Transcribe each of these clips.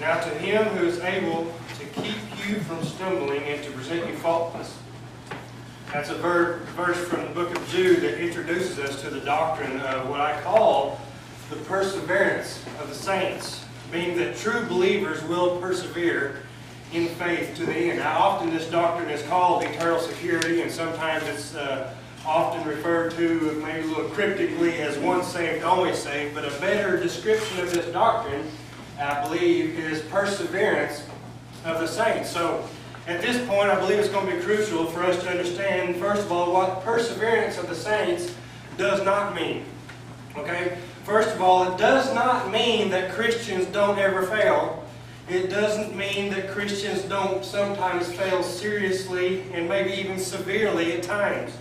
Now to him who is able to keep you from stumbling and to present you faultless. That's a ver verse from the book of Jude that introduces us to the doctrine of what I call the perseverance of the saints, meaning that true believers will persevere in faith to the end. Now, often this doctrine is called eternal security, and sometimes it's uh, often referred to maybe a little cryptically as once saved, always saved, but a better description of this doctrine, I believe, is perseverance of the saints. So, at this point, I believe it's going to be crucial for us to understand, first of all, what perseverance of the saints does not mean. Okay? First of all, it does not mean that Christians don't ever fail. It doesn't mean that Christians don't sometimes fail seriously and maybe even severely at times.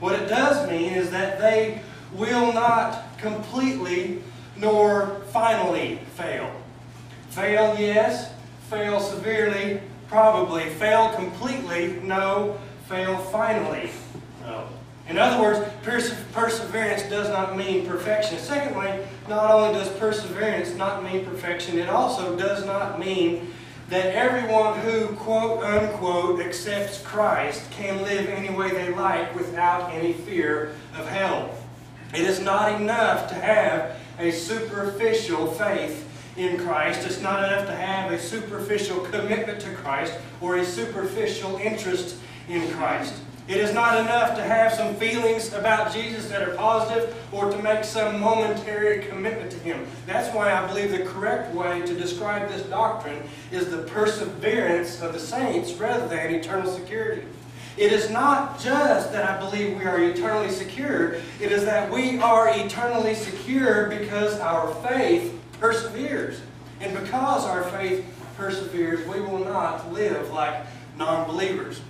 What it does mean is that they will not completely nor finally fail. Fail, yes. Fail severely, probably. Fail completely, no. Fail finally, no. In other words, perse perseverance does not mean perfection. Secondly, not only does perseverance not mean perfection, it also does not mean that everyone who, quote unquote, accepts Christ can live any way they like without any fear of hell. It is not enough to have a superficial faith in Christ. It's not enough to have a superficial commitment to Christ or a superficial interest in Christ. It is not enough to have some feelings about Jesus that are positive or to make some momentary commitment to Him. That's why I believe the correct way to describe this doctrine is the perseverance of the saints rather than eternal security. It is not just that I believe we are eternally secure, it is that we are eternally secure because our faith perseveres. And because our faith perseveres, we will not live like non-believers.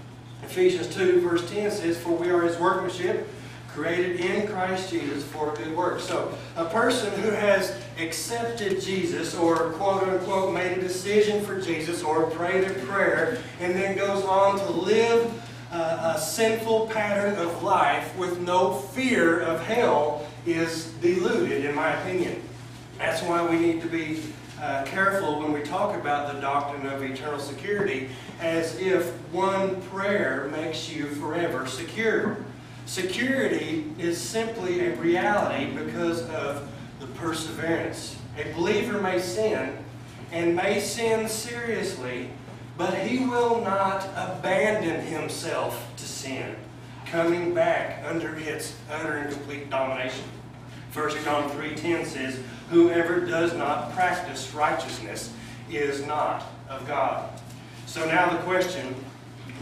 Ephesians 2 verse 10 says, For we are his workmanship, created in Christ Jesus for good works. So a person who has accepted Jesus or quote unquote made a decision for Jesus or prayed a prayer and then goes on to live a, a sinful pattern of life with no fear of hell is deluded in my opinion. That's why we need to be uh, careful when we talk about the doctrine of eternal security as if one prayer makes you forever secure. Security is simply a reality because of the perseverance. A believer may sin and may sin seriously, but he will not abandon himself to sin, coming back under its utter and complete domination. 1 John 3.10 says, Whoever does not practice righteousness is not of God. So now the question,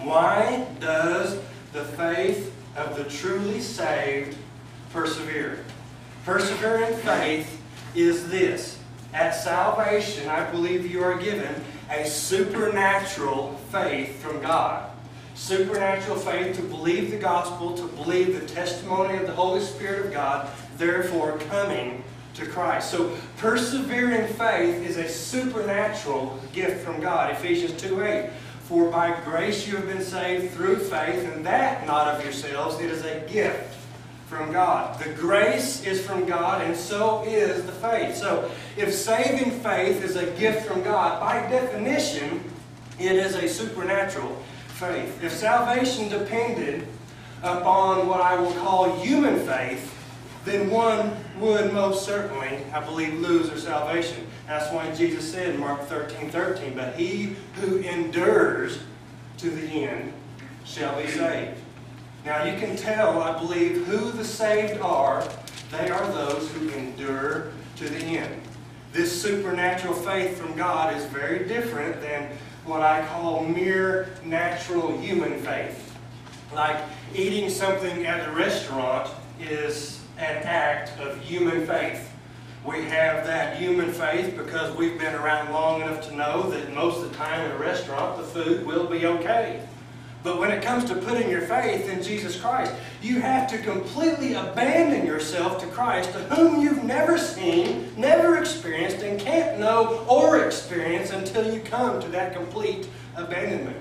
why does the faith of the truly saved persevere? Persevering faith is this. At salvation, I believe you are given a supernatural faith from God. Supernatural faith to believe the gospel, to believe the testimony of the Holy Spirit of God, therefore coming to Christ. So persevering faith is a supernatural gift from God. Ephesians 2 8. For by grace you have been saved through faith, and that not of yourselves, it is a gift from God. The grace is from God, and so is the faith. So if saving faith is a gift from God, by definition, it is a supernatural faith. If salvation depended upon what I will call human faith, then one would most certainly, I believe, lose their salvation. That's why Jesus said in Mark 13, 13, But he who endures to the end shall be saved. Now you can tell, I believe, who the saved are. They are those who endure to the end. This supernatural faith from God is very different than what I call mere natural human faith. Like eating something at a restaurant is an act of human faith. We have that human faith because we've been around long enough to know that most of the time in a restaurant the food will be okay. But when it comes to putting your faith in Jesus Christ, you have to completely abandon yourself to Christ, to whom you've never seen, never experienced, and can't know or experience until you come to that complete abandonment.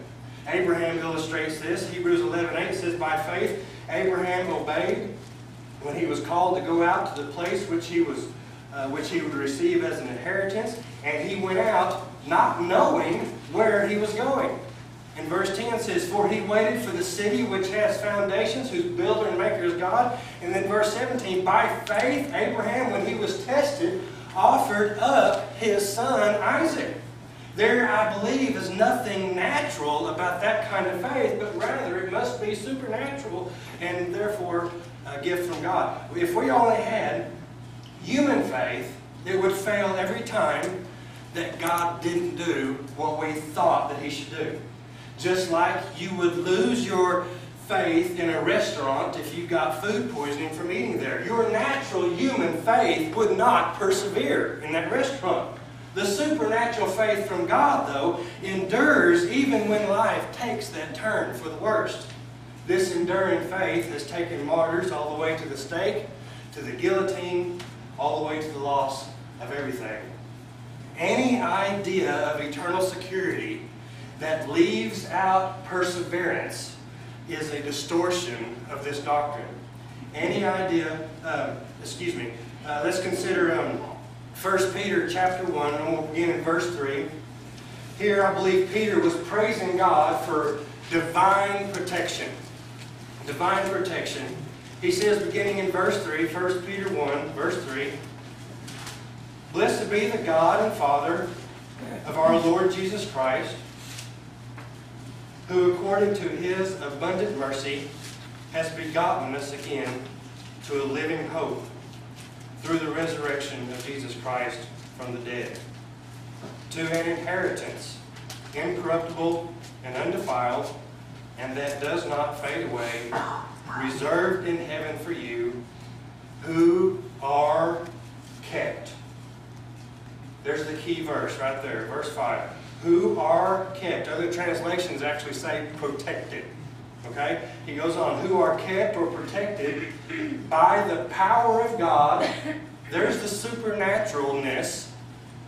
Abraham illustrates this. Hebrews 11 8 says, By faith, Abraham obeyed when he was called to go out to the place which he was uh, which he would receive as an inheritance, and he went out not knowing where he was going. And verse 10 says, For he waited for the city which has foundations, whose builder and maker is God. And then verse 17, By faith, Abraham, when he was tested, offered up his son Isaac. There, I believe, is nothing natural about that kind of faith, but rather it must be supernatural and therefore a gift from God. If we only had human faith, it would fail every time that God didn't do what we thought that He should do. Just like you would lose your faith in a restaurant if you got food poisoning from eating there. Your natural human faith would not persevere in that restaurant. The supernatural faith from God, though, endures even when life takes that turn for the worst. This enduring faith has taken martyrs all the way to the stake, to the guillotine, all the way to the loss of everything. Any idea of eternal security that leaves out perseverance is a distortion of this doctrine. Any idea, uh, excuse me, uh, let's consider um, 1 Peter chapter 1, and we'll begin in verse 3. Here, I believe Peter was praising God for divine protection. Divine protection. He says, beginning in verse 3, 1 Peter 1, verse 3, Blessed be the God and Father of our Lord Jesus Christ, who according to his abundant mercy has begotten us again to a living hope through the resurrection of Jesus Christ from the dead, to an inheritance incorruptible and undefiled, and that does not fade away, reserved in heaven for you, who are kept. There's the key verse right there, verse 5 who are kept. Other translations actually say protected. Okay? He goes on, who are kept or protected by the power of God. There's the supernaturalness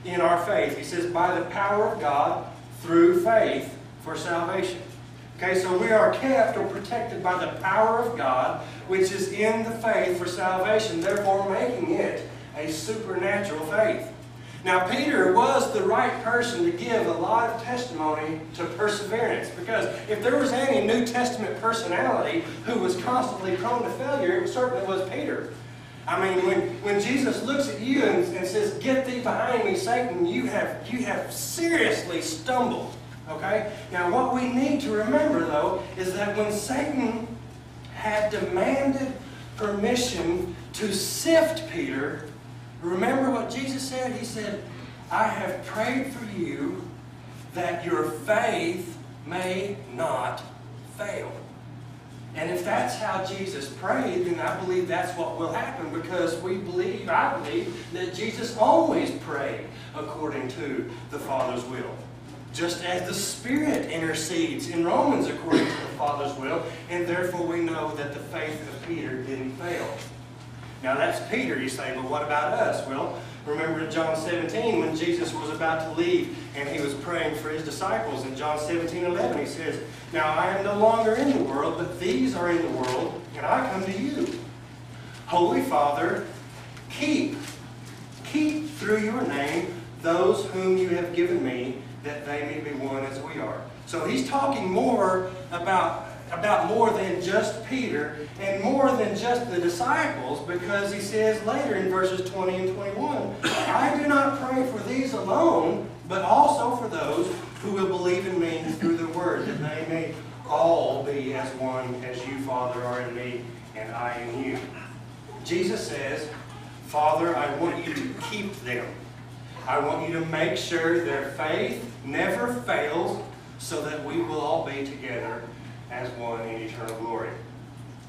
in our faith. He says, by the power of God through faith for salvation. Okay, so we are kept or protected by the power of God, which is in the faith for salvation, therefore making it a supernatural faith. Now, Peter was the right person to give a lot of testimony to perseverance because if there was any New Testament personality who was constantly prone to failure, it certainly was Peter. I mean, when, when Jesus looks at you and, and says, Get thee behind me, Satan, you have, you have seriously stumbled. Okay? Now, what we need to remember, though, is that when Satan had demanded permission to sift Peter, Remember what Jesus said? He said, I have prayed for you that your faith may not fail. And if that's how Jesus prayed, then I believe that's what will happen because we believe, I believe, that Jesus always prayed according to the Father's will. Just as the Spirit intercedes in Romans according to the Father's will, and therefore we know that the faith of Peter didn't fail. Now that's Peter, you say, but what about us? Well, remember in John 17 when Jesus was about to leave and he was praying for his disciples. In John 17, 11, he says, Now I am no longer in the world, but these are in the world, and I come to you. Holy Father, keep, keep through your name those whom you have given me, that they may be one as we are. So he's talking more about about more than just Peter and more than just the disciples because he says later in verses 20 and 21, I do not pray for these alone, but also for those who will believe in me through the word, that they may all be as one as you, Father, are in me and I in you. Jesus says, Father, I want you to keep them. I want you to make sure their faith never fails so that we will all be together as one in eternal glory.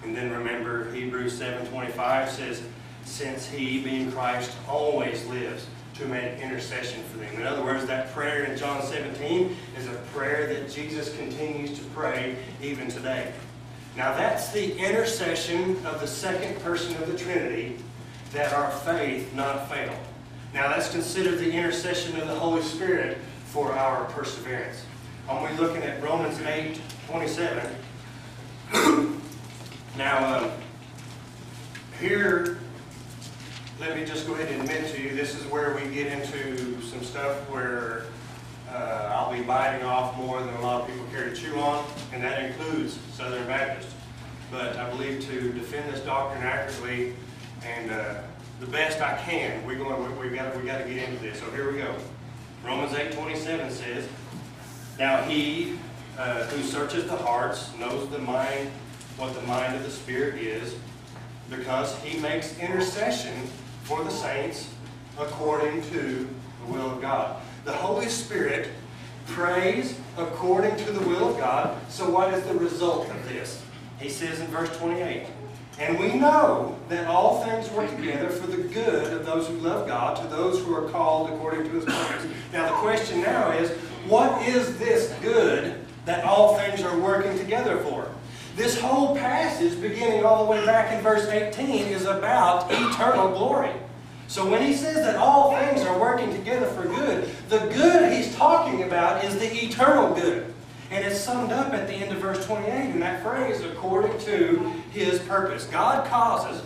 And then remember Hebrews 7.25 says, since he, being Christ, always lives to make intercession for them. In other words, that prayer in John 17 is a prayer that Jesus continues to pray even today. Now that's the intercession of the second person of the Trinity that our faith not fail. Now let's consider the intercession of the Holy Spirit for our perseverance. Are we looking at Romans 8, 27. now, um, here let me just go ahead and admit to you, this is where we get into some stuff where uh, I'll be biting off more than a lot of people care to chew on, and that includes Southern Baptists. But I believe to defend this doctrine accurately and uh, the best I can, we're going, we, we got, we got to get into this. So here we go. Romans 8:27 says, "Now he uh, who searches the hearts knows the mind, what the mind of the Spirit is, because he makes intercession for the saints according to the will of God." The Holy Spirit prays according to the will of God. So what is the result of this? He says in verse 28, And we know that all things work together for the good of those who love God, to those who are called according to his purpose. Now the question now is, what is this good that all things are working together for? This whole passage, beginning all the way back in verse 18, is about eternal glory. So when he says that all things are working together for good, the good he's talking about is the eternal good. And it's summed up at the end of verse 28 in that phrase, according to his purpose. God causes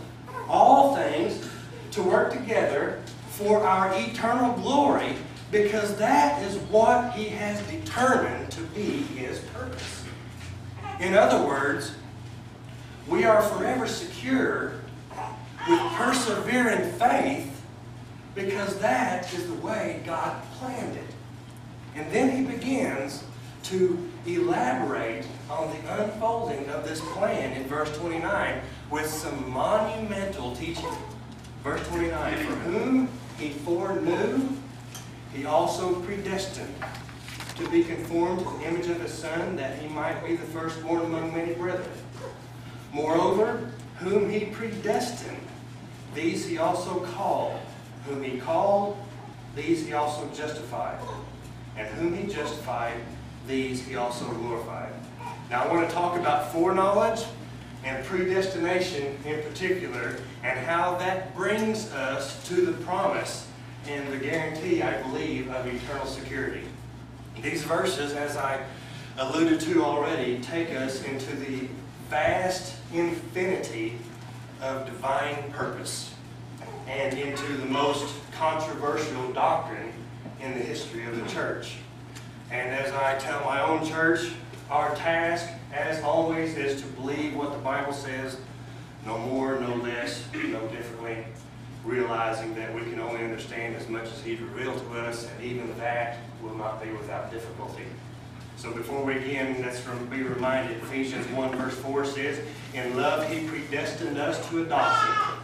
all things to work together for our eternal glory because that is what he has determined to be his purpose. In other words, we are forever secure with persevering faith because that is the way God planned it. And then he begins to elaborate on the unfolding of this plan in verse 29 with some monumental teaching. Verse 29, for whom he foreknew, he also predestined to be conformed to the image of his Son, that he might be the firstborn among many brethren. Moreover, whom he predestined, these he also called. Whom he called, these he also justified. And whom he justified, these he also glorified. Now I want to talk about foreknowledge and predestination in particular, and how that brings us to the promise and the guarantee, I believe, of eternal security. These verses, as I alluded to already, take us into the vast infinity of divine purpose and into the most controversial doctrine in the history of the church. And as I tell my own church, our task, as always, is to believe what the Bible says, no more, no less, no differently, realizing that we can only understand as much as He's revealed to us, and even that will not be without difficulty. So before we begin, let's be reminded, Ephesians 1 verse 4 says, In love He predestined us to adoption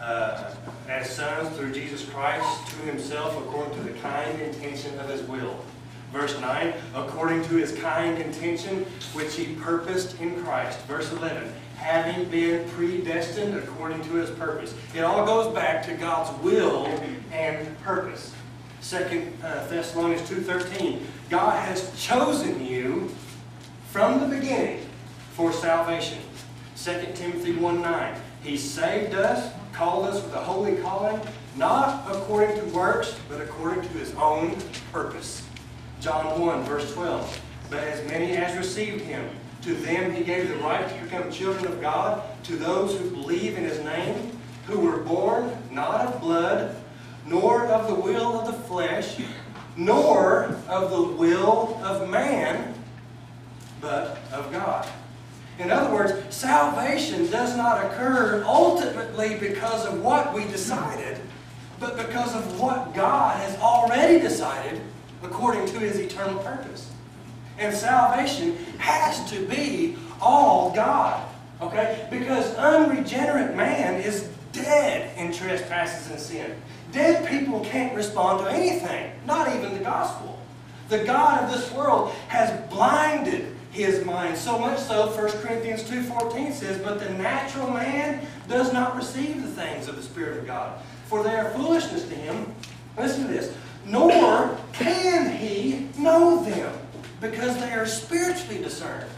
uh, as sons through Jesus Christ to Himself according to the kind intention of His will. Verse 9, according to His kind intention which He purposed in Christ. Verse 11, having been predestined according to His purpose. It all goes back to God's will and purpose. Uh, Thessalonians 2.13, God has chosen you from the beginning for salvation. 2 Timothy 1.9, He saved us, called us with a holy calling, not according to works, but according to His own purpose. John 1, verse 12, But as many as received Him, to them He gave the right to become children of God, to those who believe in His name, who were born not of blood, nor of the will of the flesh, nor of the will of man, but of God. In other words, salvation does not occur ultimately because of what we decided, but because of what God has already decided according to His eternal purpose. And salvation has to be all God. Okay? Because unregenerate man is dead in trespasses and sin. Dead people can't respond to anything, not even the gospel. The God of this world has blinded his mind. So much so, 1 Corinthians 2.14 says, But the natural man does not receive the things of the Spirit of God, for they are foolishness to him. Listen to this. Nor can he know them, because they are spiritually discerned.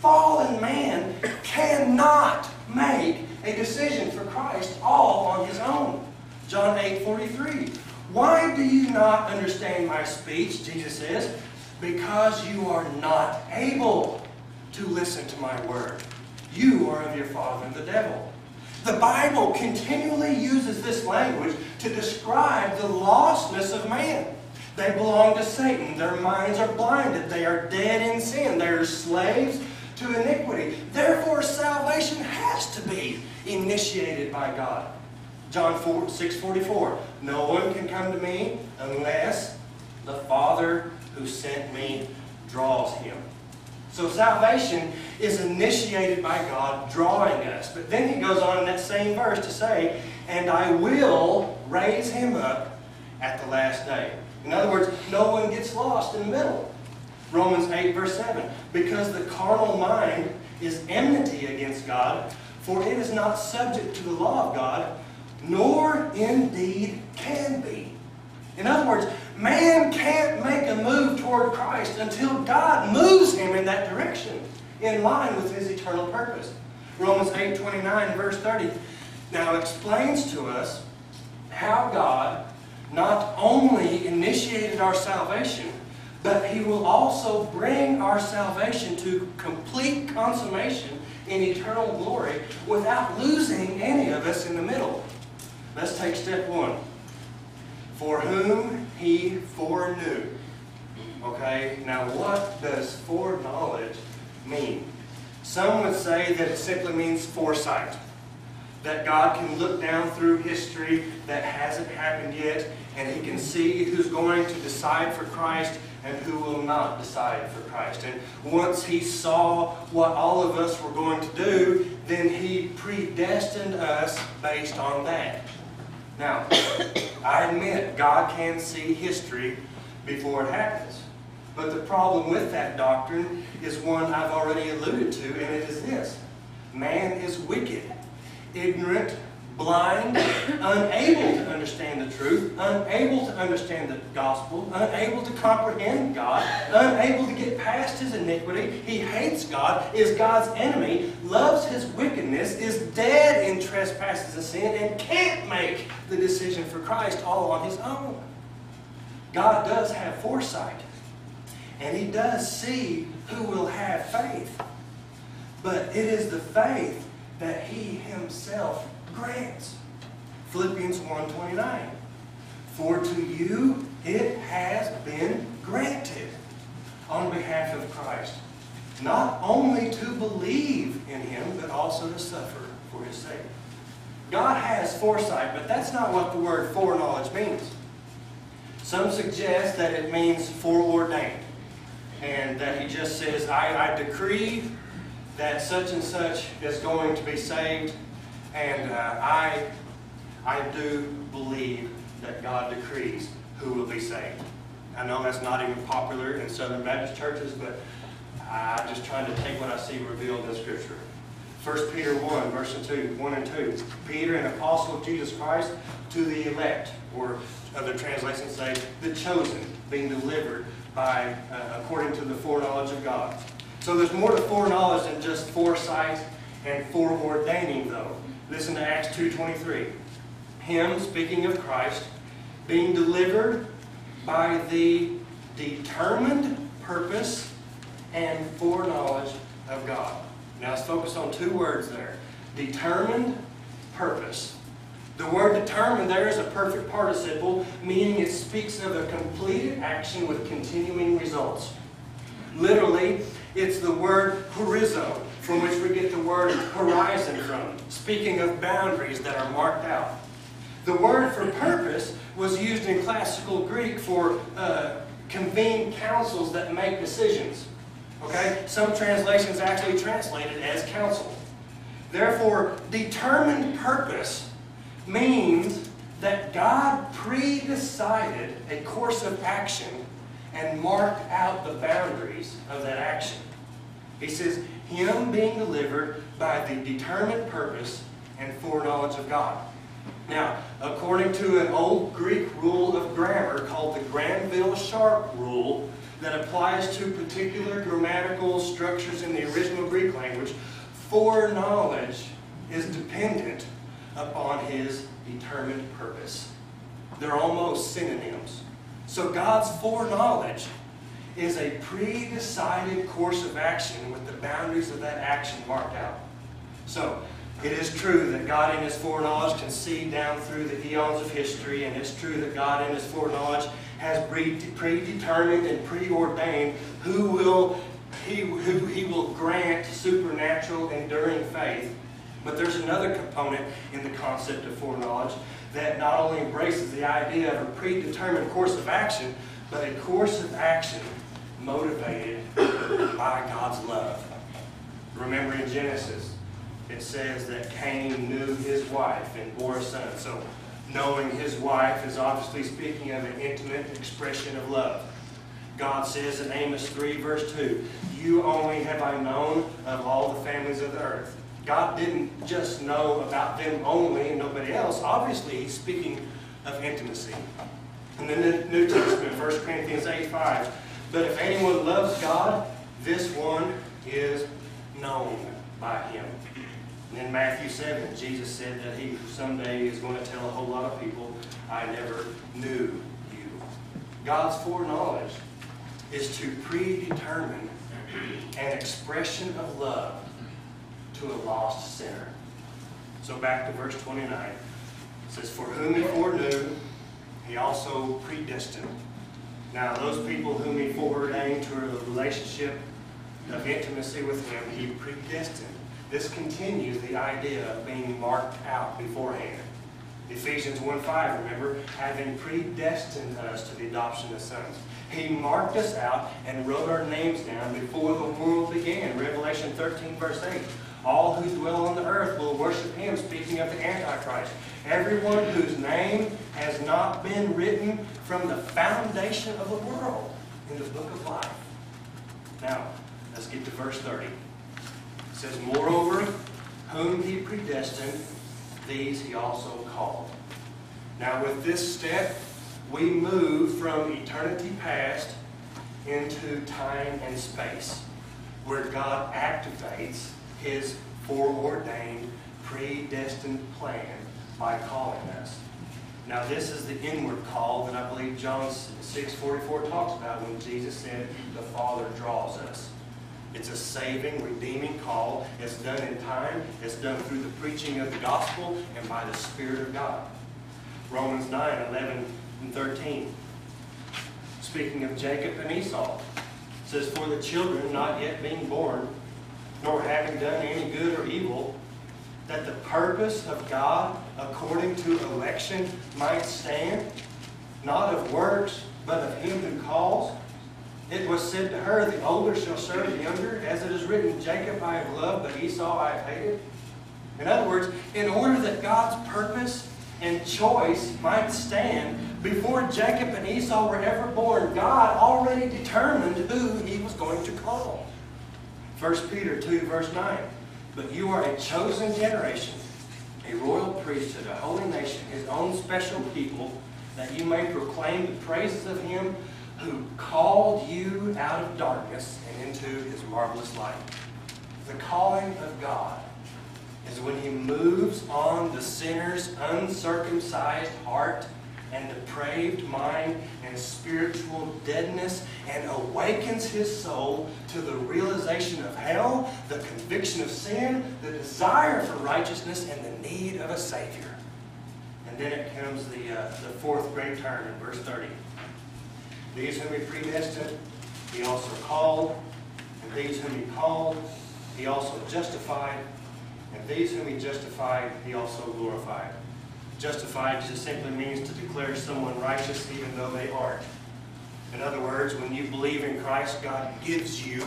Fallen man cannot make a decision for Christ all on his own. John 8, 43. Why do you not understand my speech? Jesus says, because you are not able to listen to my word. You are of your father the devil. The Bible continually uses this language to describe the lostness of man. They belong to Satan. Their minds are blinded. They are dead in sin. They are slaves to iniquity. Therefore, salvation has to be initiated by God. John 4, 6 44. No one can come to me unless the Father who sent me draws him. So salvation is initiated by God drawing us. But then he goes on in that same verse to say, and I will raise him up at the last day. In other words, no one gets lost in the middle. Romans 8 verse 7, because the carnal mind is enmity against God, for it is not subject to the law of God, nor indeed can be. In other words, man can't make a move toward Christ until God moves him in that direction, in line with his eternal purpose. Romans 8 29 verse 30 now explains to us how God not only initiated our salvation, but he will also bring our salvation to complete consummation in eternal glory without losing any of us in the middle. Let's take step one. For whom he foreknew. Okay, now what does foreknowledge mean? Some would say that it simply means foresight. That God can look down through history that hasn't happened yet, and he can see who's going to decide for Christ and who will not decide for Christ. And once he saw what all of us were going to do, then he predestined us based on that. Now, I admit God can see history before it happens. But the problem with that doctrine is one I've already alluded to, and it is this. Man is wicked, ignorant, blind, unable to understand the truth, unable to understand the gospel, unable to comprehend God, unable to get past his iniquity. He hates God, is God's enemy, loves his wickedness, is dead in trespasses and sin, and can't make the decision for Christ all on his own. God does have foresight, and he does see who will have faith. But it is the faith that he himself grants. Philippians 1.29 For to you it has been granted on behalf of Christ, not only to believe in him, but also to suffer for his sake. God has foresight, but that's not what the word foreknowledge means. Some suggest that it means foreordained, and that he just says, I, I decree that such and such is going to be saved, and uh, I, I do believe that God decrees who will be saved. I know that's not even popular in Southern Baptist churches, but I'm just trying to take what I see revealed in Scripture. 1 Peter 1, verse 2, 1 and 2. Peter, an apostle of Jesus Christ, to the elect, or other translations say, the chosen, being delivered by, uh, according to the foreknowledge of God. So there's more to foreknowledge than just foresight and foreordaining, though. Listen to Acts 2.23. Him, speaking of Christ, being delivered by the determined purpose and foreknowledge of God. Now let's focus on two words there. Determined purpose. The word determined there is a perfect participle, meaning it speaks of a completed action with continuing results. Literally, it's the word horizo, from which we get the word horizon from, speaking of boundaries that are marked out. The word for purpose was used in classical Greek for uh, convened councils that make decisions. Okay? Some translations actually translate it as council. Therefore, determined purpose means that God pre-decided a course of action and marked out the boundaries of that action. He says, him being delivered by the determined purpose and foreknowledge of God. Now, according to an old Greek rule of grammar called the Granville-Sharp rule that applies to particular grammatical structures in the original Greek language, foreknowledge is dependent upon his determined purpose. They're almost synonyms. So God's foreknowledge is a pre-decided course of action with the boundaries of that action marked out. So, It is true that God in His foreknowledge can see down through the eons of history, and it's true that God in His foreknowledge has predetermined and preordained who will he, who he will grant supernatural enduring faith. But there's another component in the concept of foreknowledge that not only embraces the idea of a predetermined course of action, but a course of action motivated by God's love. Remember in Genesis, it says that Cain knew his wife and bore a son. So knowing his wife is obviously speaking of an intimate expression of love. God says in Amos 3, verse 2, You only have I known of all the families of the earth. God didn't just know about them only and nobody else. Obviously, he's speaking of intimacy. In the New Testament, 1 Corinthians 8, 5, But if anyone loves God, this one is known by him. And in Matthew 7, Jesus said that he someday is going to tell a whole lot of people, I never knew you. God's foreknowledge is to predetermine an expression of love to a lost sinner. So back to verse 29. It says, For whom he foreknew, he also predestined. Now, those people whom he foreordained to a relationship of intimacy with him, he predestined. This continues the idea of being marked out beforehand. Ephesians 1.5, remember, having predestined us to the adoption of sons. He marked us out and wrote our names down before the world began. Revelation 13, verse 8. All who dwell on the earth will worship him, speaking of the Antichrist. Everyone whose name has not been written from the foundation of the world in the book of life. Now, let's get to verse 30. It says, Moreover, whom he predestined, these he also called. Now, with this step, we move from eternity past into time and space, where God activates his foreordained, predestined plan by calling us. Now, this is the inward call that I believe John 6.44 talks about when Jesus said, the Father draws us. It's a saving, redeeming call. It's done in time. It's done through the preaching of the gospel and by the Spirit of God. Romans 9, 11 and 13. Speaking of Jacob and Esau, says, For the children not yet being born, nor having done any good or evil, that the purpose of God according to election might stand, not of works, but of him who calls. It was said to her, The older shall serve the younger, as it is written, Jacob I have loved, but Esau I have hated. In other words, in order that God's purpose and choice might stand, before Jacob and Esau were ever born, God already determined who he was going to call. 1 Peter 2, verse 9. But you are a chosen generation, a royal priesthood, a holy nation, his own special people, that you may proclaim the praises of him who called you out of darkness and into his marvelous light. The calling of God is when he moves on the sinner's uncircumcised heart and depraved mind and spiritual deadness and awakens his soul to the realization of hell, the conviction of sin, the desire for righteousness, and the need of a Savior. And then it comes the, uh, the fourth great turn in verse 30. These whom he predestined, he also called. And these whom he called, he also justified. And these whom he justified, he also glorified. Justified just simply means to declare someone righteous even though they aren't. In other words, when you believe in Christ, God gives you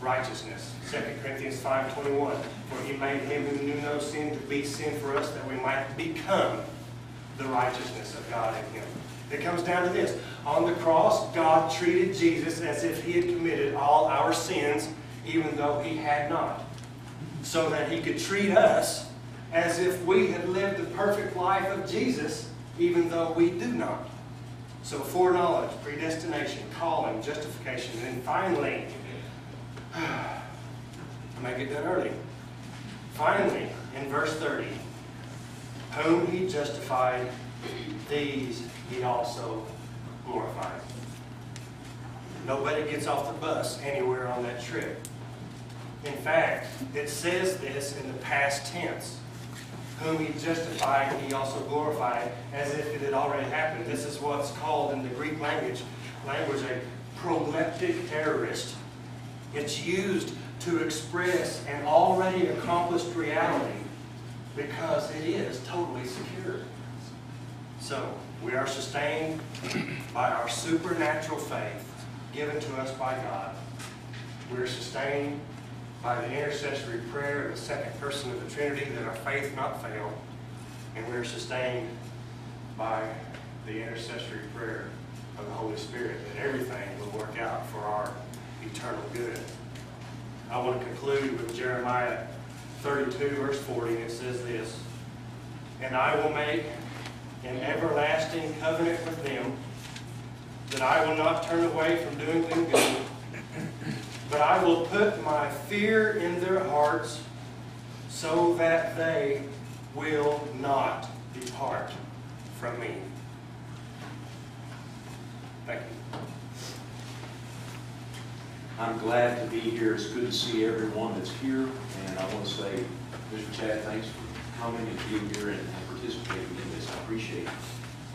righteousness. 2 Corinthians 5.21 For he made him who knew no sin to be sin for us that we might become the righteousness of God in him. It comes down to this. On the cross, God treated Jesus as if he had committed all our sins, even though he had not. So that he could treat us as if we had lived the perfect life of Jesus, even though we do not. So foreknowledge, predestination, calling, justification, and then finally, I may get done early. Finally, in verse 30, whom he justified, these he also glorified. Nobody gets off the bus anywhere on that trip. In fact, it says this in the past tense. Whom he justified, he also glorified, as if it had already happened. This is what's called in the Greek language, language a proleptic aorist. It's used to express an already accomplished reality because it is totally secure. So, we are sustained by our supernatural faith given to us by God. We are sustained by the intercessory prayer of the second person of the Trinity that our faith not fail. And we are sustained by the intercessory prayer of the Holy Spirit that everything will work out for our eternal good. I want to conclude with Jeremiah 32, verse 40, and it says this And I will make an everlasting covenant with them, that I will not turn away from doing them good, but I will put my fear in their hearts so that they will not depart from me. Thank you. I'm glad to be here. It's good to see everyone that's here. And I want to say, Mr. Chad, thanks for coming and being here and participating in this. I appreciate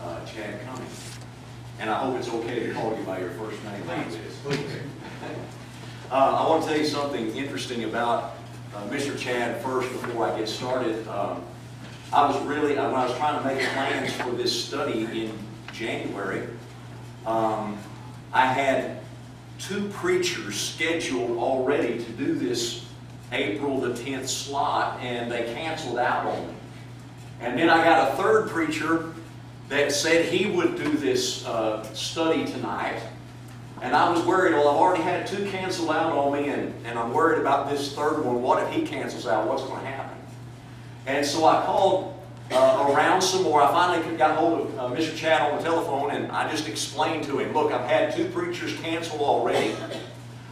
uh, Chad coming. And I hope it's okay to call you by your first name like this. Uh, I want to tell you something interesting about uh, Mr. Chad first before I get started. Um, I was really, uh, when I was trying to make plans for this study in January, um, I had two preachers scheduled already to do this April the 10th slot, and they canceled out on me. And then I got a third preacher that said he would do this uh, study tonight. And I was worried, well, I've already had two cancel out on me, and, and I'm worried about this third one. What if he cancels out? What's going to happen? And so I called uh, around some more. I finally got hold of uh, Mr. Chad on the telephone, and I just explained to him, look, I've had two preachers cancel already.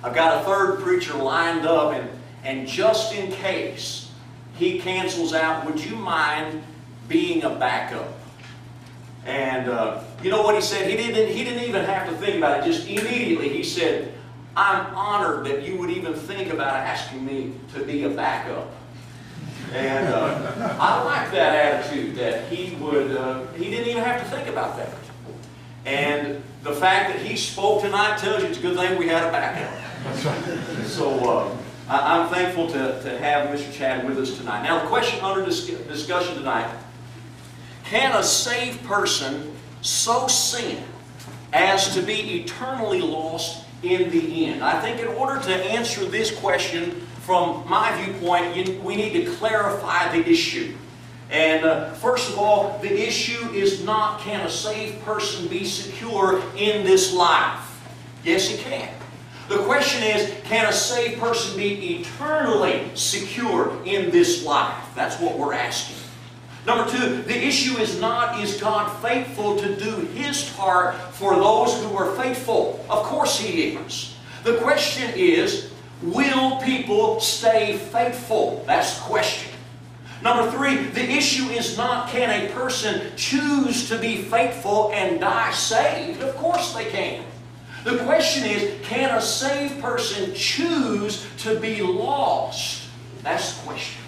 I've got a third preacher lined up, and, and just in case he cancels out, would you mind being a backup? And uh, you know what he said? He didn't, he didn't even have to think about it. Just immediately he said, I'm honored that you would even think about asking me to be a backup. And uh, I like that attitude that he would, uh, he didn't even have to think about that. And the fact that he spoke tonight tells you it's a good thing we had a backup. So uh, I, am thankful to, to have Mr. Chad with us tonight. Now the question under dis discussion tonight can a saved person so sin as to be eternally lost in the end? I think in order to answer this question from my viewpoint, we need to clarify the issue. And uh, first of all, the issue is not can a saved person be secure in this life? Yes, he can. The question is, can a saved person be eternally secure in this life? That's what we're asking. Number two, the issue is not is God faithful to do His part for those who are faithful? Of course He is. The question is, will people stay faithful? That's the question. Number three, the issue is not can a person choose to be faithful and die saved? Of course they can. The question is, can a saved person choose to be lost? That's the question.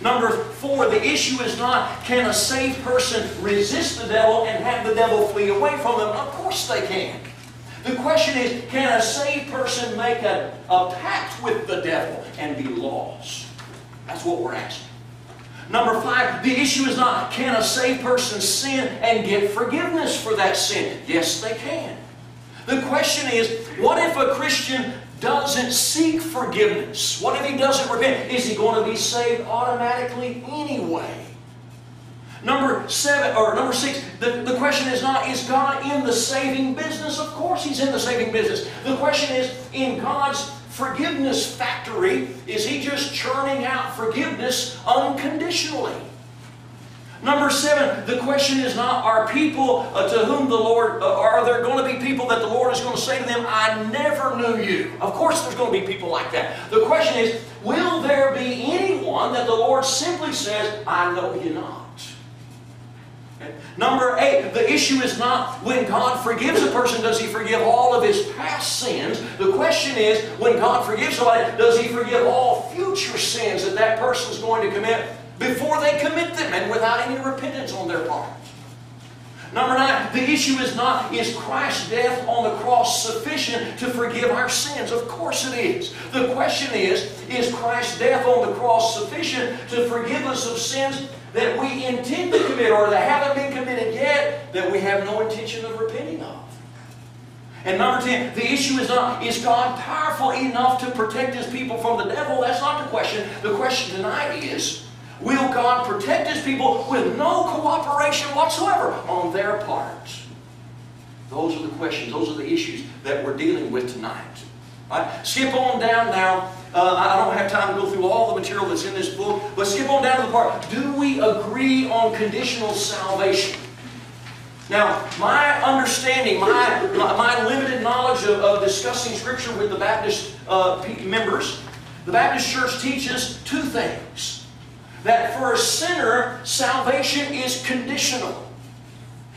Number four, the issue is not can a saved person resist the devil and have the devil flee away from them? Of course they can. The question is, can a saved person make a, a pact with the devil and be lost? That's what we're asking. Number five, the issue is not can a saved person sin and get forgiveness for that sin? Yes, they can. The question is, what if a Christian doesn't seek forgiveness? What if he doesn't repent? Is he going to be saved automatically anyway? Number seven or number six, the, the question is not, is God in the saving business? Of course he's in the saving business. The question is, in God's forgiveness factory, is he just churning out forgiveness unconditionally? Number seven, the question is not, are people uh, to whom the Lord, uh, are there going to be people that the Lord is going to say to them, I never knew you? Of course there's going to be people like that. The question is, will there be anyone that the Lord simply says, I know you not? Number eight, the issue is not when God forgives a person, does He forgive all of his past sins? The question is, when God forgives somebody, does He forgive all future sins that that person is going to commit before they commit them and without any repentance on their part. Number nine, the issue is not, is Christ's death on the cross sufficient to forgive our sins? Of course it is. The question is, is Christ's death on the cross sufficient to forgive us of sins that we intend to commit or that haven't been committed yet that we have no intention of repenting of? And number 10, the issue is not, is God powerful enough to protect His people from the devil? That's not the question. The question tonight is, Will God protect His people with no cooperation whatsoever on their part? Those are the questions, those are the issues that we're dealing with tonight. Right? Skip on down now. Uh, I don't have time to go through all the material that's in this book, but skip on down to the part. Do we agree on conditional salvation? Now, my understanding, my, my limited knowledge of, of discussing Scripture with the Baptist uh, members, the Baptist Church teaches two things that for a sinner, salvation is conditional.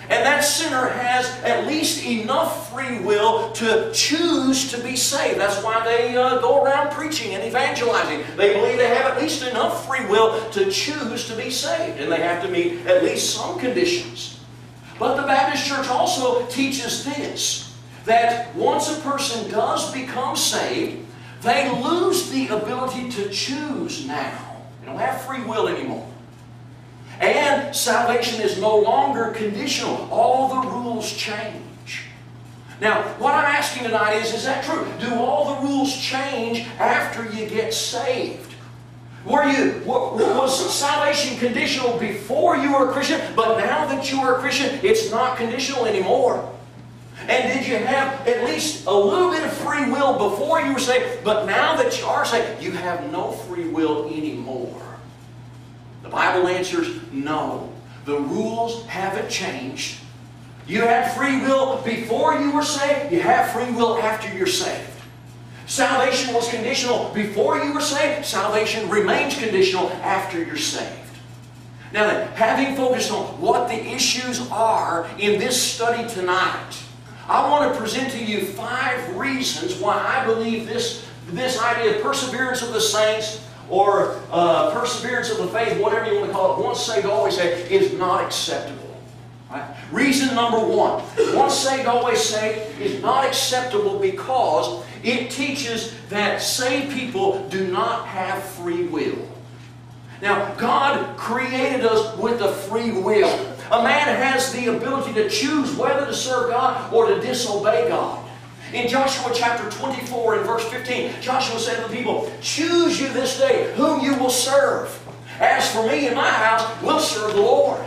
And that sinner has at least enough free will to choose to be saved. That's why they uh, go around preaching and evangelizing. They believe they have at least enough free will to choose to be saved. And they have to meet at least some conditions. But the Baptist Church also teaches this that once a person does become saved, they lose the ability to choose now. Don't have free will anymore. And salvation is no longer conditional. All the rules change. Now, what I'm asking tonight is, is that true? Do all the rules change after you get saved? Were you, was salvation conditional before you were a Christian, but now that you are a Christian, it's not conditional anymore? And did you have at least a little bit of free will before you were saved? But now that you are saved, you have no free will anymore. The Bible answers no. The rules haven't changed. You had free will before you were saved. You have free will after you're saved. Salvation was conditional before you were saved. Salvation remains conditional after you're saved. Now then, having focused on what the issues are in this study tonight, I want to present to you five reasons why I believe this, this idea of perseverance of the saints or uh, perseverance of the faith, whatever you want to call it, once saved, always saved, is not acceptable. Right? Reason number one, once saved, always saved, is not acceptable because it teaches that saved people do not have free will. Now, God created us with a free will. A man has the ability to choose whether to serve God or to disobey God. In Joshua chapter 24 and verse 15, Joshua said to the people, Choose you this day whom you will serve. As for me and my house, we'll serve the Lord.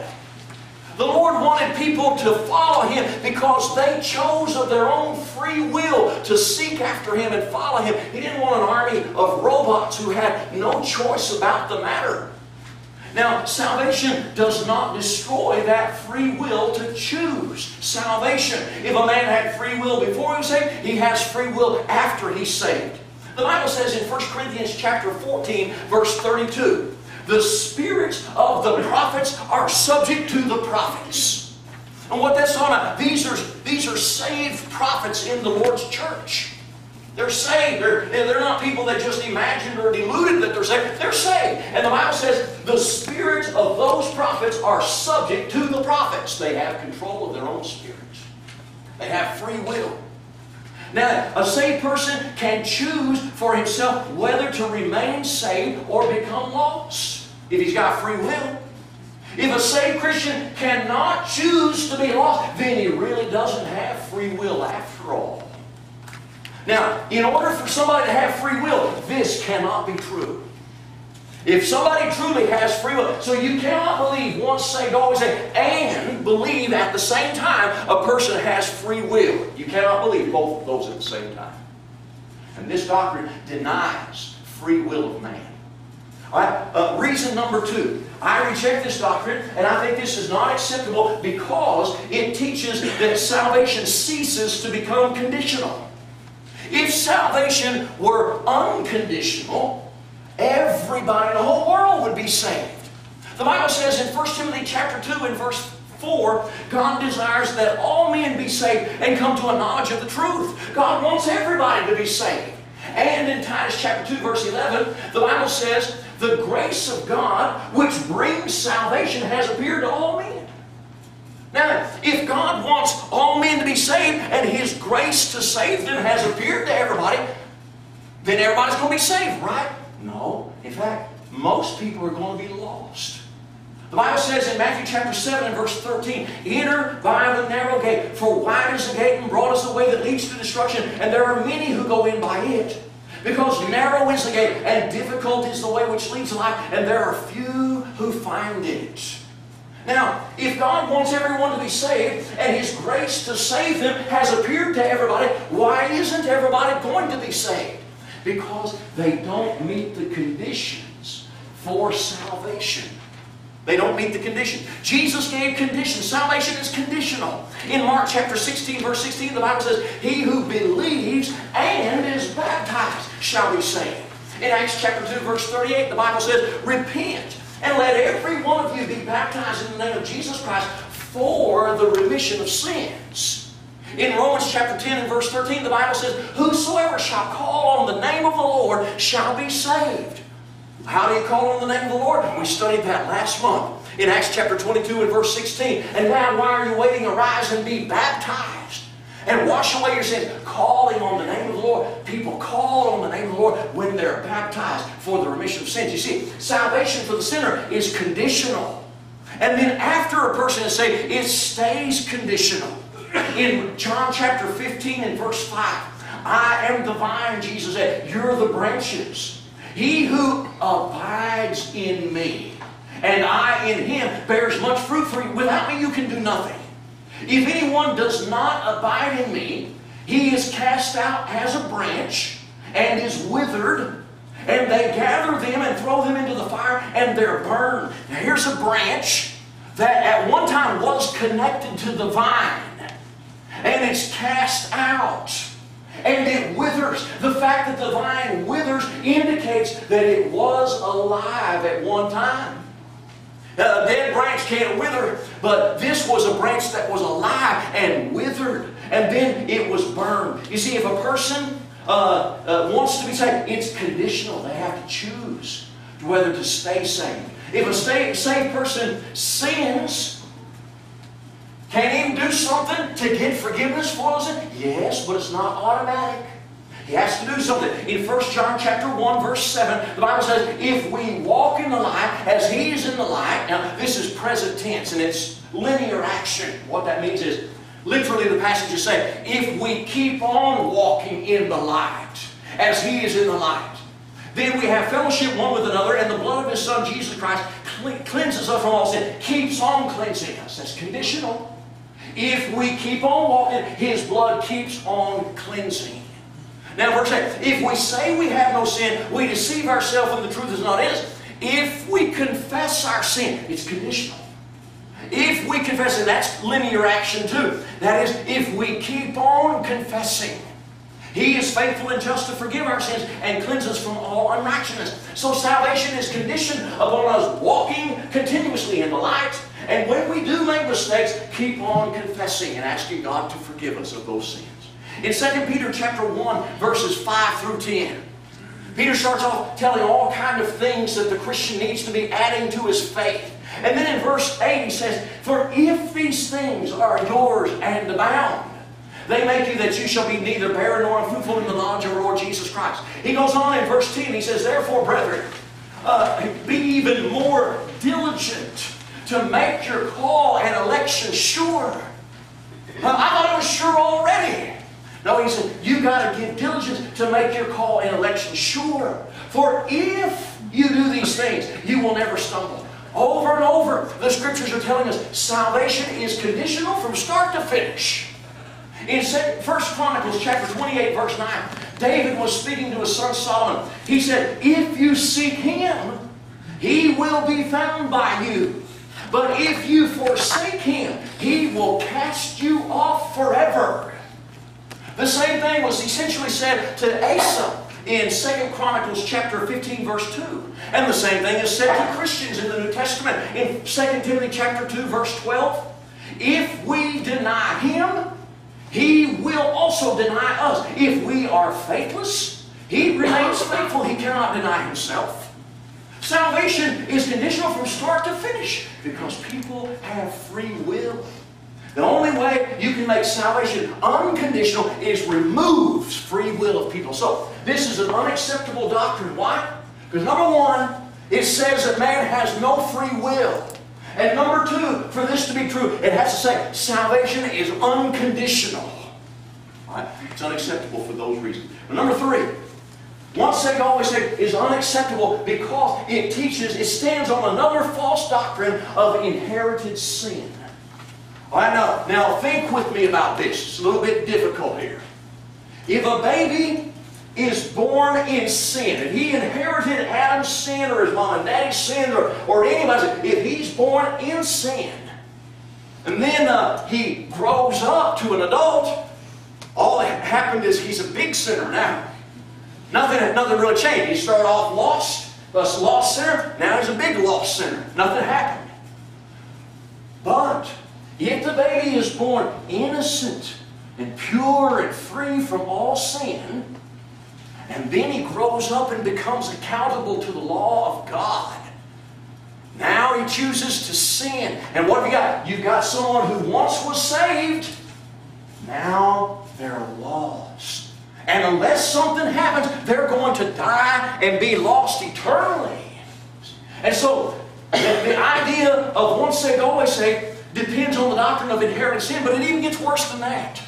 The Lord wanted people to follow Him because they chose of their own free will to seek after Him and follow Him. He didn't want an army of robots who had no choice about the matter. Now, salvation does not destroy that free will to choose salvation. If a man had free will before he was saved, he has free will after he's saved. The Bible says in 1 Corinthians chapter 14, verse 32, the spirits of the prophets are subject to the prophets. And what that's on, these are, these are saved prophets in the Lord's church. They're saved. They're, they're not people that just imagined or deluded that they're saved. They're saved. And the Bible says the spirits of those prophets are subject to the prophets. They have control of their own spirits. They have free will. Now, a saved person can choose for himself whether to remain saved or become lost if he's got free will. If a saved Christian cannot choose to be lost, then he really doesn't have free will after all. Now, in order for somebody to have free will, this cannot be true. If somebody truly has free will, so you cannot believe once saved, always saved, and believe at the same time a person has free will. You cannot believe both of those at the same time. And this doctrine denies free will of man. All right, uh, reason number two. I reject this doctrine, and I think this is not acceptable because it teaches that salvation ceases to become conditional. If salvation were unconditional, everybody in the whole world would be saved. The Bible says in 1 Timothy chapter 2 and verse 4, God desires that all men be saved and come to a knowledge of the truth. God wants everybody to be saved. And in Titus chapter 2 verse 11, the Bible says, The grace of God, which brings salvation, has appeared to all men. Now, if God wants all men to be saved and His grace to save them has appeared to everybody, then everybody's going to be saved, right? No. In fact, most people are going to be lost. The Bible says in Matthew chapter 7 and verse 13, Enter by the narrow gate, for wide is the gate and broad is the way that leads to destruction, and there are many who go in by it. Because narrow is the gate, and difficult is the way which leads to life, and there are few who find it. Now, if God wants everyone to be saved, and His grace to save them has appeared to everybody, why isn't everybody going to be saved? Because they don't meet the conditions for salvation. They don't meet the conditions. Jesus gave conditions. Salvation is conditional. In Mark chapter 16, verse 16, the Bible says, He who believes and is baptized shall be saved. In Acts chapter 2, verse 38, the Bible says, Repent and let every one of you be baptized in the name of Jesus Christ for the remission of sins. In Romans chapter 10 and verse 13, the Bible says, Whosoever shall call on the name of the Lord shall be saved. How do you call on the name of the Lord? We studied that last month in Acts chapter 22 and verse 16. And now, why are you waiting? Arise and be baptized and wash away your sins, calling on the name of the Lord. People call on the name of the Lord when they're baptized for the remission of sins. You see, salvation for the sinner is conditional. And then after a person is saved, it stays conditional. In John chapter 15 and verse 5, I am the vine, Jesus said. You're the branches. He who abides in me and I in him bears much fruit for you. Without me you can do nothing. If anyone does not abide in me, he is cast out as a branch and is withered, and they gather them and throw them into the fire, and they're burned. Now here's a branch that at one time was connected to the vine, and it's cast out and it withers. The fact that the vine withers indicates that it was alive at one time. A dead branch can't wither, but this was a branch that was alive and withered, and then it was burned. You see, if a person uh, uh, wants to be saved, it's conditional. They have to choose whether to stay saved. If a saved person sins, can he do something to get forgiveness for sin? Yes, but it's not automatic. He has to do something. In 1 John chapter 1, verse 7, the Bible says, if we walk in the light as he is in the light, now this is present tense and it's linear action. What that means is, literally the passage is saying, if we keep on walking in the light as he is in the light, then we have fellowship one with another, and the blood of his Son, Jesus Christ, cleanses us from all sin, keeps on cleansing us. That's conditional. If we keep on walking, His blood keeps on cleansing. Now, verse 8, if we say we have no sin, we deceive ourselves and the truth is not in us. If we confess our sin, it's conditional. If we confess it, that's linear action too. That is, if we keep on confessing, He is faithful and just to forgive our sins and cleanse us from all unrighteousness. So salvation is conditioned upon us walking continuously in the light and when we do make mistakes, keep on confessing and asking God to forgive us of those sins. In 2 Peter chapter 1, verses 5 through 10, Peter starts off telling all kind of things that the Christian needs to be adding to his faith. And then in verse 8 he says, For if these things are yours and abound, they make you that you shall be neither barren nor unfruitful in the knowledge of our Lord Jesus Christ. He goes on in verse 10, he says, Therefore, brethren, uh, be even more diligent to make your call and election sure. I thought it was sure already. No, he said, you got to give diligence to make your call and election sure. For if you do these things, you will never stumble. Over and over, the scriptures are telling us salvation is conditional from start to finish. In 1 Chronicles chapter 28, verse 9, David was speaking to his son Solomon. He said, If you seek him, he will be found by you. But if you forsake him, he will cast you off forever. The same thing was essentially said to Asa in 2 Chronicles chapter 15 verse 2. And the same thing is said to Christians in the New Testament in 2 Timothy chapter 2 verse 12. If we deny him, he will also deny us. If we are faithless, he remains faithful. He cannot deny himself. Salvation is conditional from start to finish because people have free will. The only way you can make salvation unconditional is remove free will of people. So, this is an unacceptable doctrine. Why? Because number one, it says that man has no free will. And number two, for this to be true, it has to say salvation is unconditional. Right? It's unacceptable for those reasons. But number three, once saved, always saved is unacceptable because it teaches, it stands on another false doctrine of inherited sin. All right, now, now think with me about this. It's a little bit difficult here. If a baby is born in sin, and he inherited Adam's sin or his mom and daddy's sin or, or anybody's, if he's born in sin, and then uh, he grows up to an adult, all that happened is he's a big sinner now. Nothing, nothing really changed. He started off lost, a lost sinner. Now he's a big lost sinner. Nothing happened. But if the baby is born innocent and pure and free from all sin, and then he grows up and becomes accountable to the law of God, now he chooses to sin. And what have you got? You've got someone who once was saved, now they're lost. And unless something happens, they're going to die and be lost eternally. And so, the, the idea of once saved, always saved depends on the doctrine of inherited sin, but it even gets worse than that.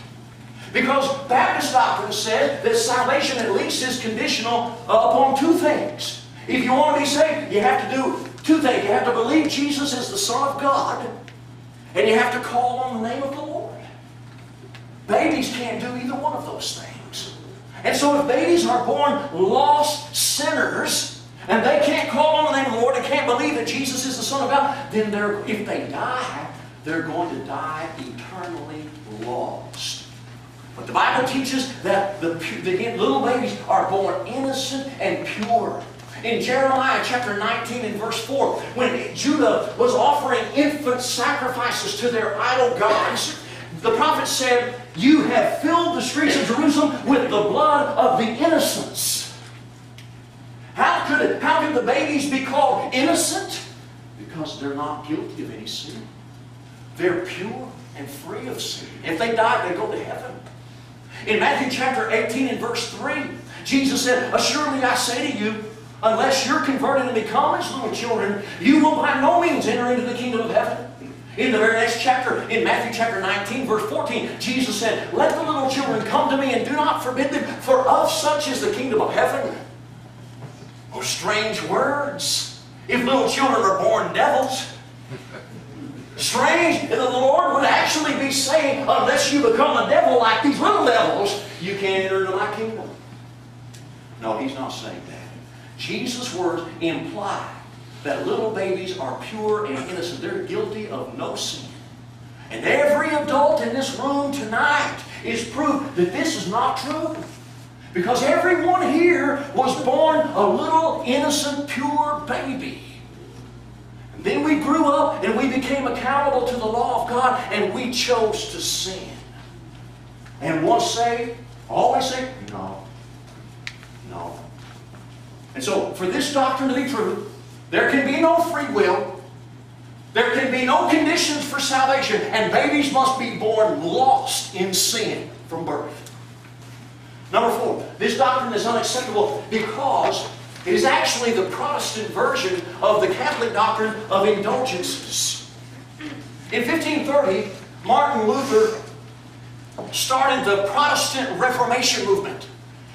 Because Baptist doctrine says that salvation at least is conditional upon two things. If you want to be saved, you have to do two things. You have to believe Jesus is the Son of God, and you have to call on the name of the Lord. Babies can't do either one of those things. And so if babies are born lost sinners, and they can't call on the name of the Lord, they can't believe that Jesus is the Son of God, then if they die, they're going to die eternally lost. But the Bible teaches that the, the little babies are born innocent and pure. In Jeremiah chapter 19 and verse 4, when Judah was offering infant sacrifices to their idol gods, the prophet said, You have filled the streets of Jerusalem with the blood of the innocents. How could, it, how could the babies be called innocent? Because they're not guilty of any sin. They're pure and free of sin. If they die, they go to heaven. In Matthew chapter 18 and verse 3, Jesus said, Assuredly I say to you, unless you're converted and become as little children, you will by no means enter into the kingdom of heaven. In the very next chapter, in Matthew chapter 19, verse 14, Jesus said, Let the little children come to me and do not forbid them, for of such is the kingdom of heaven. Oh, strange words. If little children are born devils, strange that the Lord would actually be saying, unless you become a devil like these little devils, you can't enter into my kingdom. No, he's not saying that. Jesus' words imply that little babies are pure and innocent. They're guilty of no sin. And every adult in this room tonight is proof that this is not true. Because everyone here was born a little innocent, pure baby. Then we grew up and we became accountable to the law of God and we chose to sin. And once saved, always saved? No. No. And so, for this doctrine to be true, there can be no free will. There can be no conditions for salvation. And babies must be born lost in sin from birth. Number four, this doctrine is unacceptable because it is actually the Protestant version of the Catholic doctrine of indulgences. In 1530, Martin Luther started the Protestant Reformation movement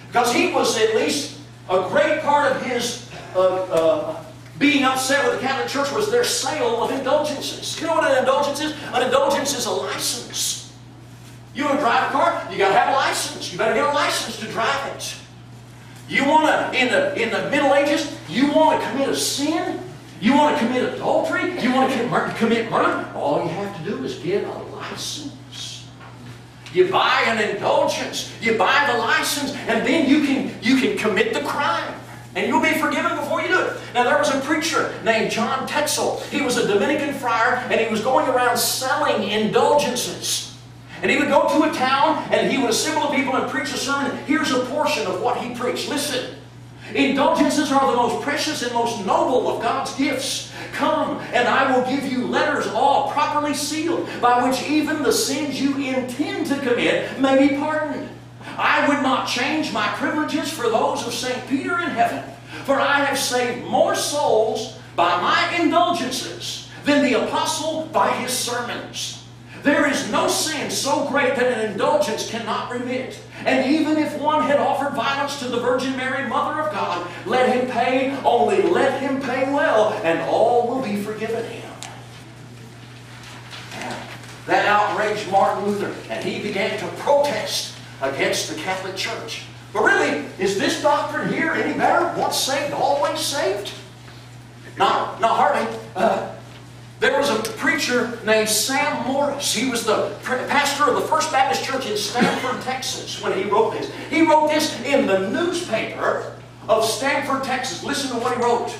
because he was at least a great part of his uh, uh, being upset with the Catholic Church was their sale of indulgences. You know what an indulgence is? An indulgence is a license. You want to drive a car? You got to have a license. You better get a license to drive it. You want to, in the, in the Middle Ages, you want to commit a sin? You want to commit adultery? You want to commit murder? All you have to do is get a license. You buy an indulgence, you buy the license, and then you can, you can commit the crime. And you'll be forgiven before you do it. Now, there was a preacher named John Tetzel. He was a Dominican friar, and he was going around selling indulgences. And he would go to a town, and he would assemble people and preach a sermon. Here's a portion of what he preached. Listen. Indulgences are the most precious and most noble of God's gifts. Come, and I will give you letters all properly sealed, by which even the sins you intend to commit may be pardoned. I would not change my privileges for those of St. Peter in heaven, for I have saved more souls by my indulgences than the apostle by his sermons. There is no sin so great that an indulgence cannot remit. And even if one had offered violence to the Virgin Mary, Mother of God, let him pay, only let him pay well, and all will be forgiven him. Now, that outraged Martin Luther, and he began to protest against the Catholic Church. But really, is this doctrine here any better? Once saved, always saved? Not, not hardly. Uh, there was a preacher named Sam Morris. He was the pastor of the First Baptist Church in Stamford, Texas, when he wrote this. He wrote this in the newspaper of Stamford, Texas. Listen to what he wrote.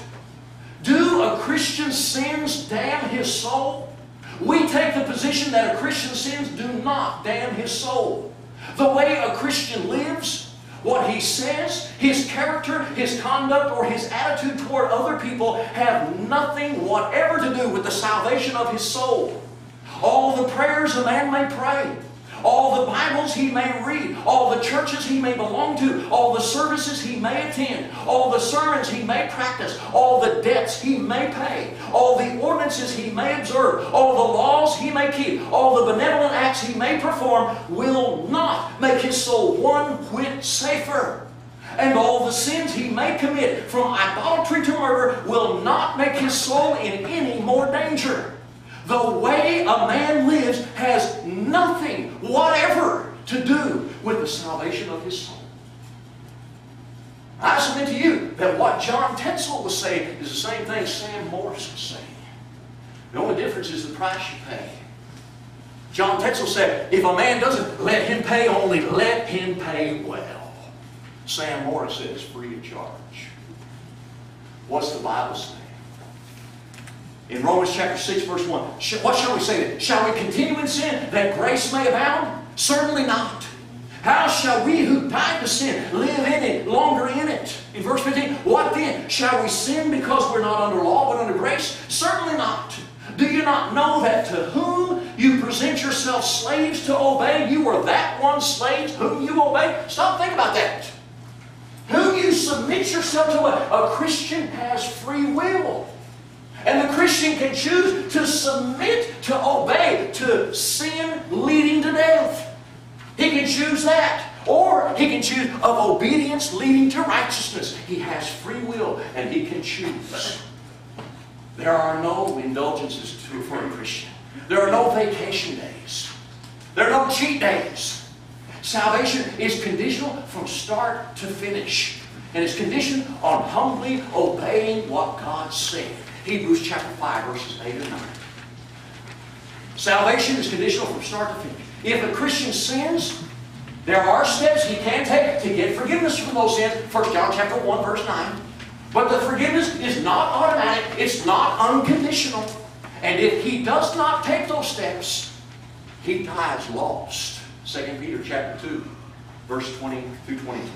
Do a Christian's sins damn his soul? We take the position that a Christian's sins do not damn his soul. The way a Christian lives what he says, his character, his conduct, or his attitude toward other people have nothing whatever to do with the salvation of his soul. All the prayers a man may pray, all the Bibles he may read, all the churches he may belong to, all the services he may attend, all the sermons he may practice, all the debts he may pay, all the ordinances he may observe, all the laws he may keep, all the benevolent acts he may perform will not make his soul one whit safer. And all the sins he may commit, from idolatry to murder, will not make his soul in any more danger. The way a man lives has nothing whatever to do with the salvation of his soul. I submit to you that what John Tetzel was saying is the same thing Sam Morris was saying. The only difference is the price you pay. John Tetzel said, if a man doesn't let him pay, only let him pay well. Sam Morris says, free of charge. What's the Bible say? In Romans chapter 6, verse 1, what shall we say? Shall we continue in sin that grace may abound? Certainly not. How shall we who died to sin live in it, longer in it? In verse 15, what then? Shall we sin because we're not under law but under grace? Certainly not. Do you not know that to whom you present yourselves slaves to obey, you are that one slave whom you obey? Stop thinking about that. Whom you submit yourself to, a Christian has free will. And the Christian can choose to submit, to obey, to sin leading to death. He can choose that. Or he can choose of obedience leading to righteousness. He has free will and he can choose. There are no indulgences to, for a Christian. There are no vacation days. There are no cheat days. Salvation is conditional from start to finish. And it's conditioned on humbly obeying what God said. Hebrews chapter 5, verses 8 and 9. Salvation is conditional from start to finish. If a Christian sins, there are steps he can take to get forgiveness from those sins. 1 John chapter 1, verse 9. But the forgiveness is not automatic. It's not unconditional. And if he does not take those steps, he dies lost. 2 Peter chapter 2, verse 20 through 22.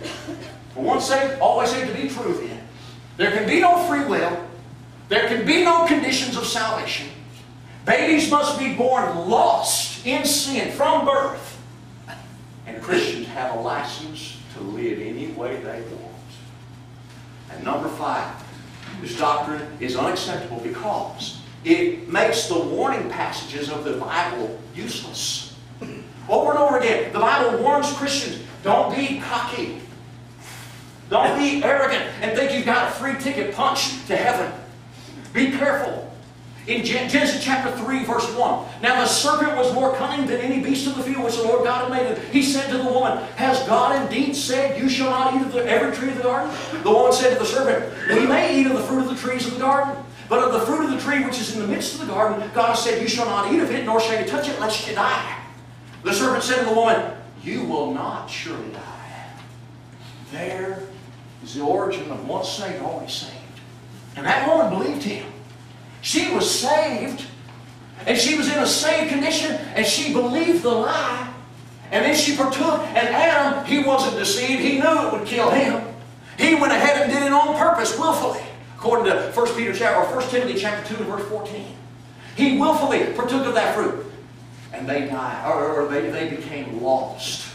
For once saved, always saved to be true then. There can be no free will there can be no conditions of salvation. Babies must be born lost in sin from birth. And Christians have a license to live any way they want. And number five, this doctrine is unacceptable because it makes the warning passages of the Bible useless. Over and over again, the Bible warns Christians, don't be cocky. Don't be arrogant and think you've got a free ticket punch to heaven. Be careful. In Genesis chapter 3, verse 1. Now the serpent was more cunning than any beast of the field which the Lord God had made. He said to the woman, Has God indeed said, You shall not eat of the, every tree of the garden? The woman said to the serpent, We may eat of the fruit of the trees of the garden. But of the fruit of the tree which is in the midst of the garden, God has said, You shall not eat of it, nor shall you touch it, lest you die. The serpent said to the woman, You will not surely die. There is the origin of once saved, always saved. And that woman believed him. She was saved. And she was in a saved condition. And she believed the lie. And then she partook. And Adam, he wasn't deceived. He knew it would kill him. He went ahead and did it on purpose, willfully, according to 1 Peter chapter, or 1 Timothy chapter 2 and verse 14. He willfully partook of that fruit. And they died, or, or they, they became lost.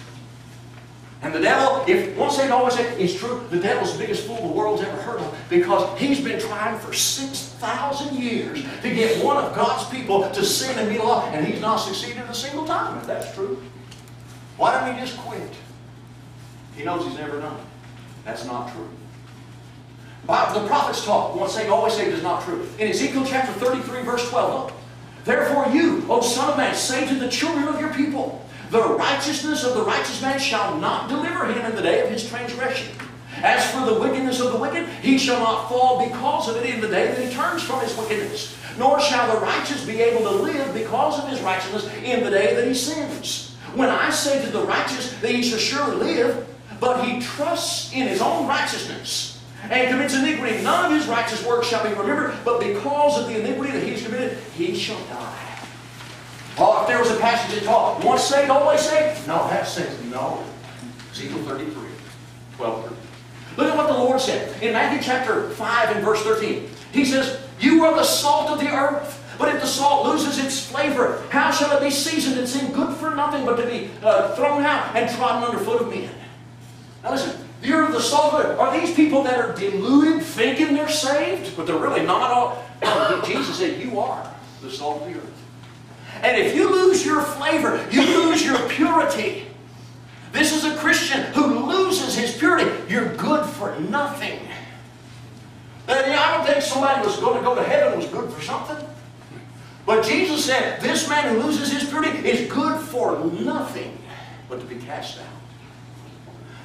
And the devil, if once saved, always saved it's true, the devil's the biggest fool the world's ever heard of because he's been trying for 6,000 years to get one of God's people to sin and be lost, and he's not succeeded a single time, if that's true. Why don't he just quit? He knows he's never done it. That's not true. The prophets talk. Once saved, always saved it is not true. In Ezekiel chapter 33, verse 12. Therefore you, O son of man, say to the children of your people, the righteousness of the righteous man shall not deliver him in the day of his transgression. As for the wickedness of the wicked, he shall not fall because of it in the day that he turns from his wickedness. Nor shall the righteous be able to live because of his righteousness in the day that he sins. When I say to the righteous that he shall surely live, but he trusts in his own righteousness and commits iniquity, none of his righteous works shall be remembered, but because of the iniquity that he has committed, he shall die. Oh, if there was a passage that taught once saved, always saved, no, that says no. Ezekiel 33, 12 13. Look at what the Lord said in Matthew chapter 5 and verse 13. He says, You are the salt of the earth. But if the salt loses its flavor, how shall it be seasoned and seem good for nothing but to be uh, thrown out and trodden underfoot of men? Now listen, you're the salt of the earth. Are these people that are deluded thinking they're saved? But they're really not all. Jesus said, You are the salt of the earth. And if you lose your flavor, you lose your purity. This is a Christian who loses his purity. You're good for nothing. I don't think somebody was going to go to heaven was good for something. But Jesus said, this man who loses his purity is good for nothing but to be cast out.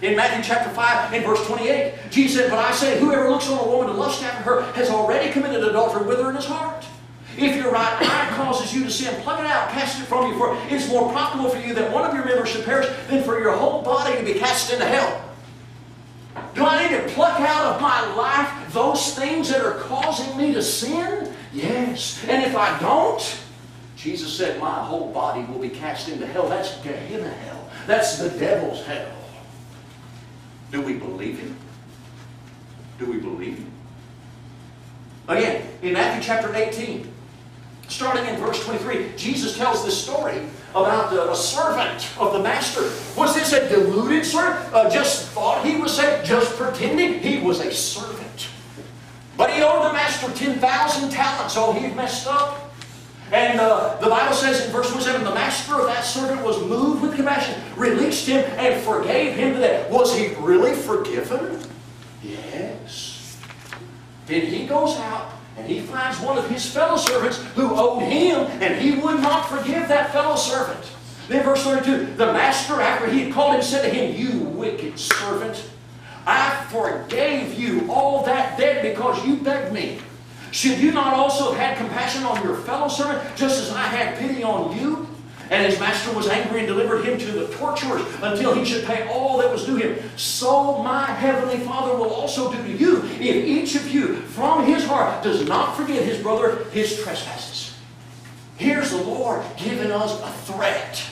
In Matthew chapter 5 and verse 28, Jesus said, But I say, whoever looks on a woman to lust after her has already committed adultery with her in his heart. If your right eye causes you to sin, pluck it out, cast it from you, for it's more profitable for you that one of your members should perish than for your whole body to be cast into hell. Do I need to pluck out of my life those things that are causing me to sin? Yes. And if I don't, Jesus said, my whole body will be cast into hell. That's Gehenna hell. That's the devil's hell. Do we believe him? Do we believe him? Again, in Matthew chapter 18, starting in verse 23, Jesus tells this story about a servant of the master. Was this a deluded servant? Uh, just thought he was saved, just pretending he was a servant. But he owed the master 10,000 talents, so he messed up. And uh, the Bible says in verse 27, the master of that servant was moved with compassion, released him, and forgave him debt. Was he really forgiven? Yes. Then he goes out and he finds one of his fellow servants who owed him, and he would not forgive that fellow servant. Then verse 32, the master, after he had called him, said to him, You wicked servant, I forgave you all that debt because you begged me. Should you not also have had compassion on your fellow servant, just as I had pity on you? And his master was angry and delivered him to the torturers until he should pay all that was due him. So my heavenly Father will also do to you if each of you from his heart does not forgive his brother his trespasses. Here's the Lord giving us a threat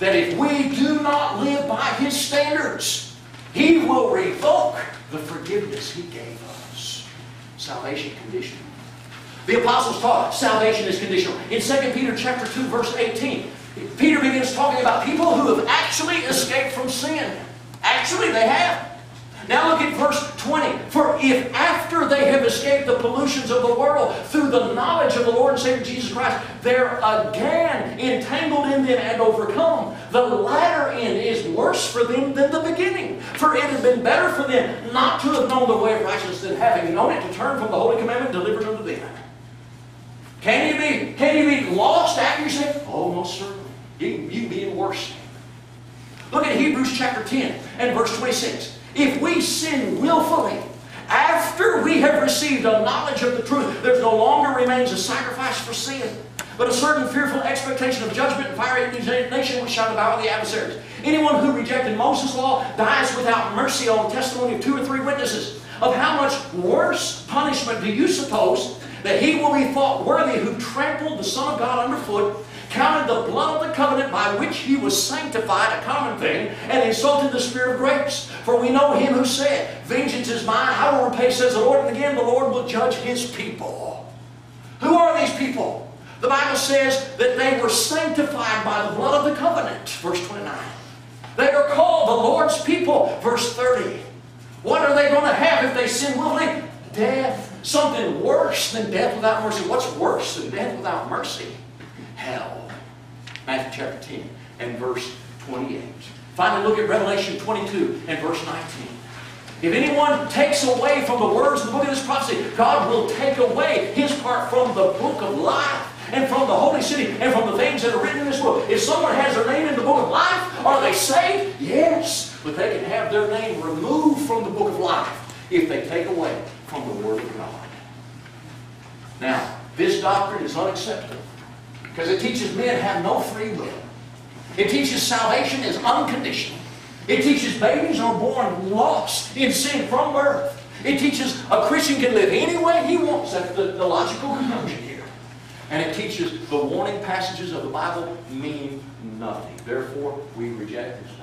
that if we do not live by his standards, he will revoke the forgiveness he gave us. Salvation conditional. The apostles taught salvation is conditional. In 2 Peter chapter 2, verse 18, Peter begins talking about people who have actually escaped from sin. Actually, they have. Now look at verse 20. For if after they have escaped the pollutions of the world through the knowledge of the Lord and Savior Jesus Christ, they're again entangled in them and overcome, the latter end is worse for them than the beginning. For it had been better for them not to have known the way of righteousness than having known it to turn from the holy commandment delivered unto them. Can you be, can you be lost after you say, oh, most certainly. You, you be in worse. Look at Hebrews chapter 10 and verse 26. If we sin willfully, after we have received a knowledge of the truth, there no longer remains a sacrifice for sin, but a certain fearful expectation of judgment and fiery indignation which shall devour the adversaries. Anyone who rejected Moses' law dies without mercy on the testimony of two or three witnesses. Of how much worse punishment do you suppose that he will be thought worthy who trampled the Son of God underfoot, counted the blood of the covenant by which he was sanctified a common thing, and insulted the Spirit of grace. For we know him who said, Vengeance is mine, I will repay, says the Lord, and again the Lord will judge his people. Who are these people? The Bible says that they were sanctified by the blood of the covenant, verse 29. They are called the Lord's people, verse 30. What are they going to have if they sin willfully? Death. Something worse than death without mercy. What's worse than death without mercy? Hell. Matthew chapter 10 and verse 28. Finally, look at Revelation 22 and verse 19. If anyone takes away from the words of the book of this prophecy, God will take away his part from the book of life and from the holy city and from the things that are written in this book. If someone has their name in the book of life, are they saved? Yes. But they can have their name removed from the book of life if they take away from the word of God. Now, this doctrine is unacceptable because it teaches men have no free will. It teaches salvation is unconditional. It teaches babies are born lost in sin from birth. It teaches a Christian can live any way he wants. That's the, the logical conclusion here. And it teaches the warning passages of the Bible mean nothing. Therefore, we reject this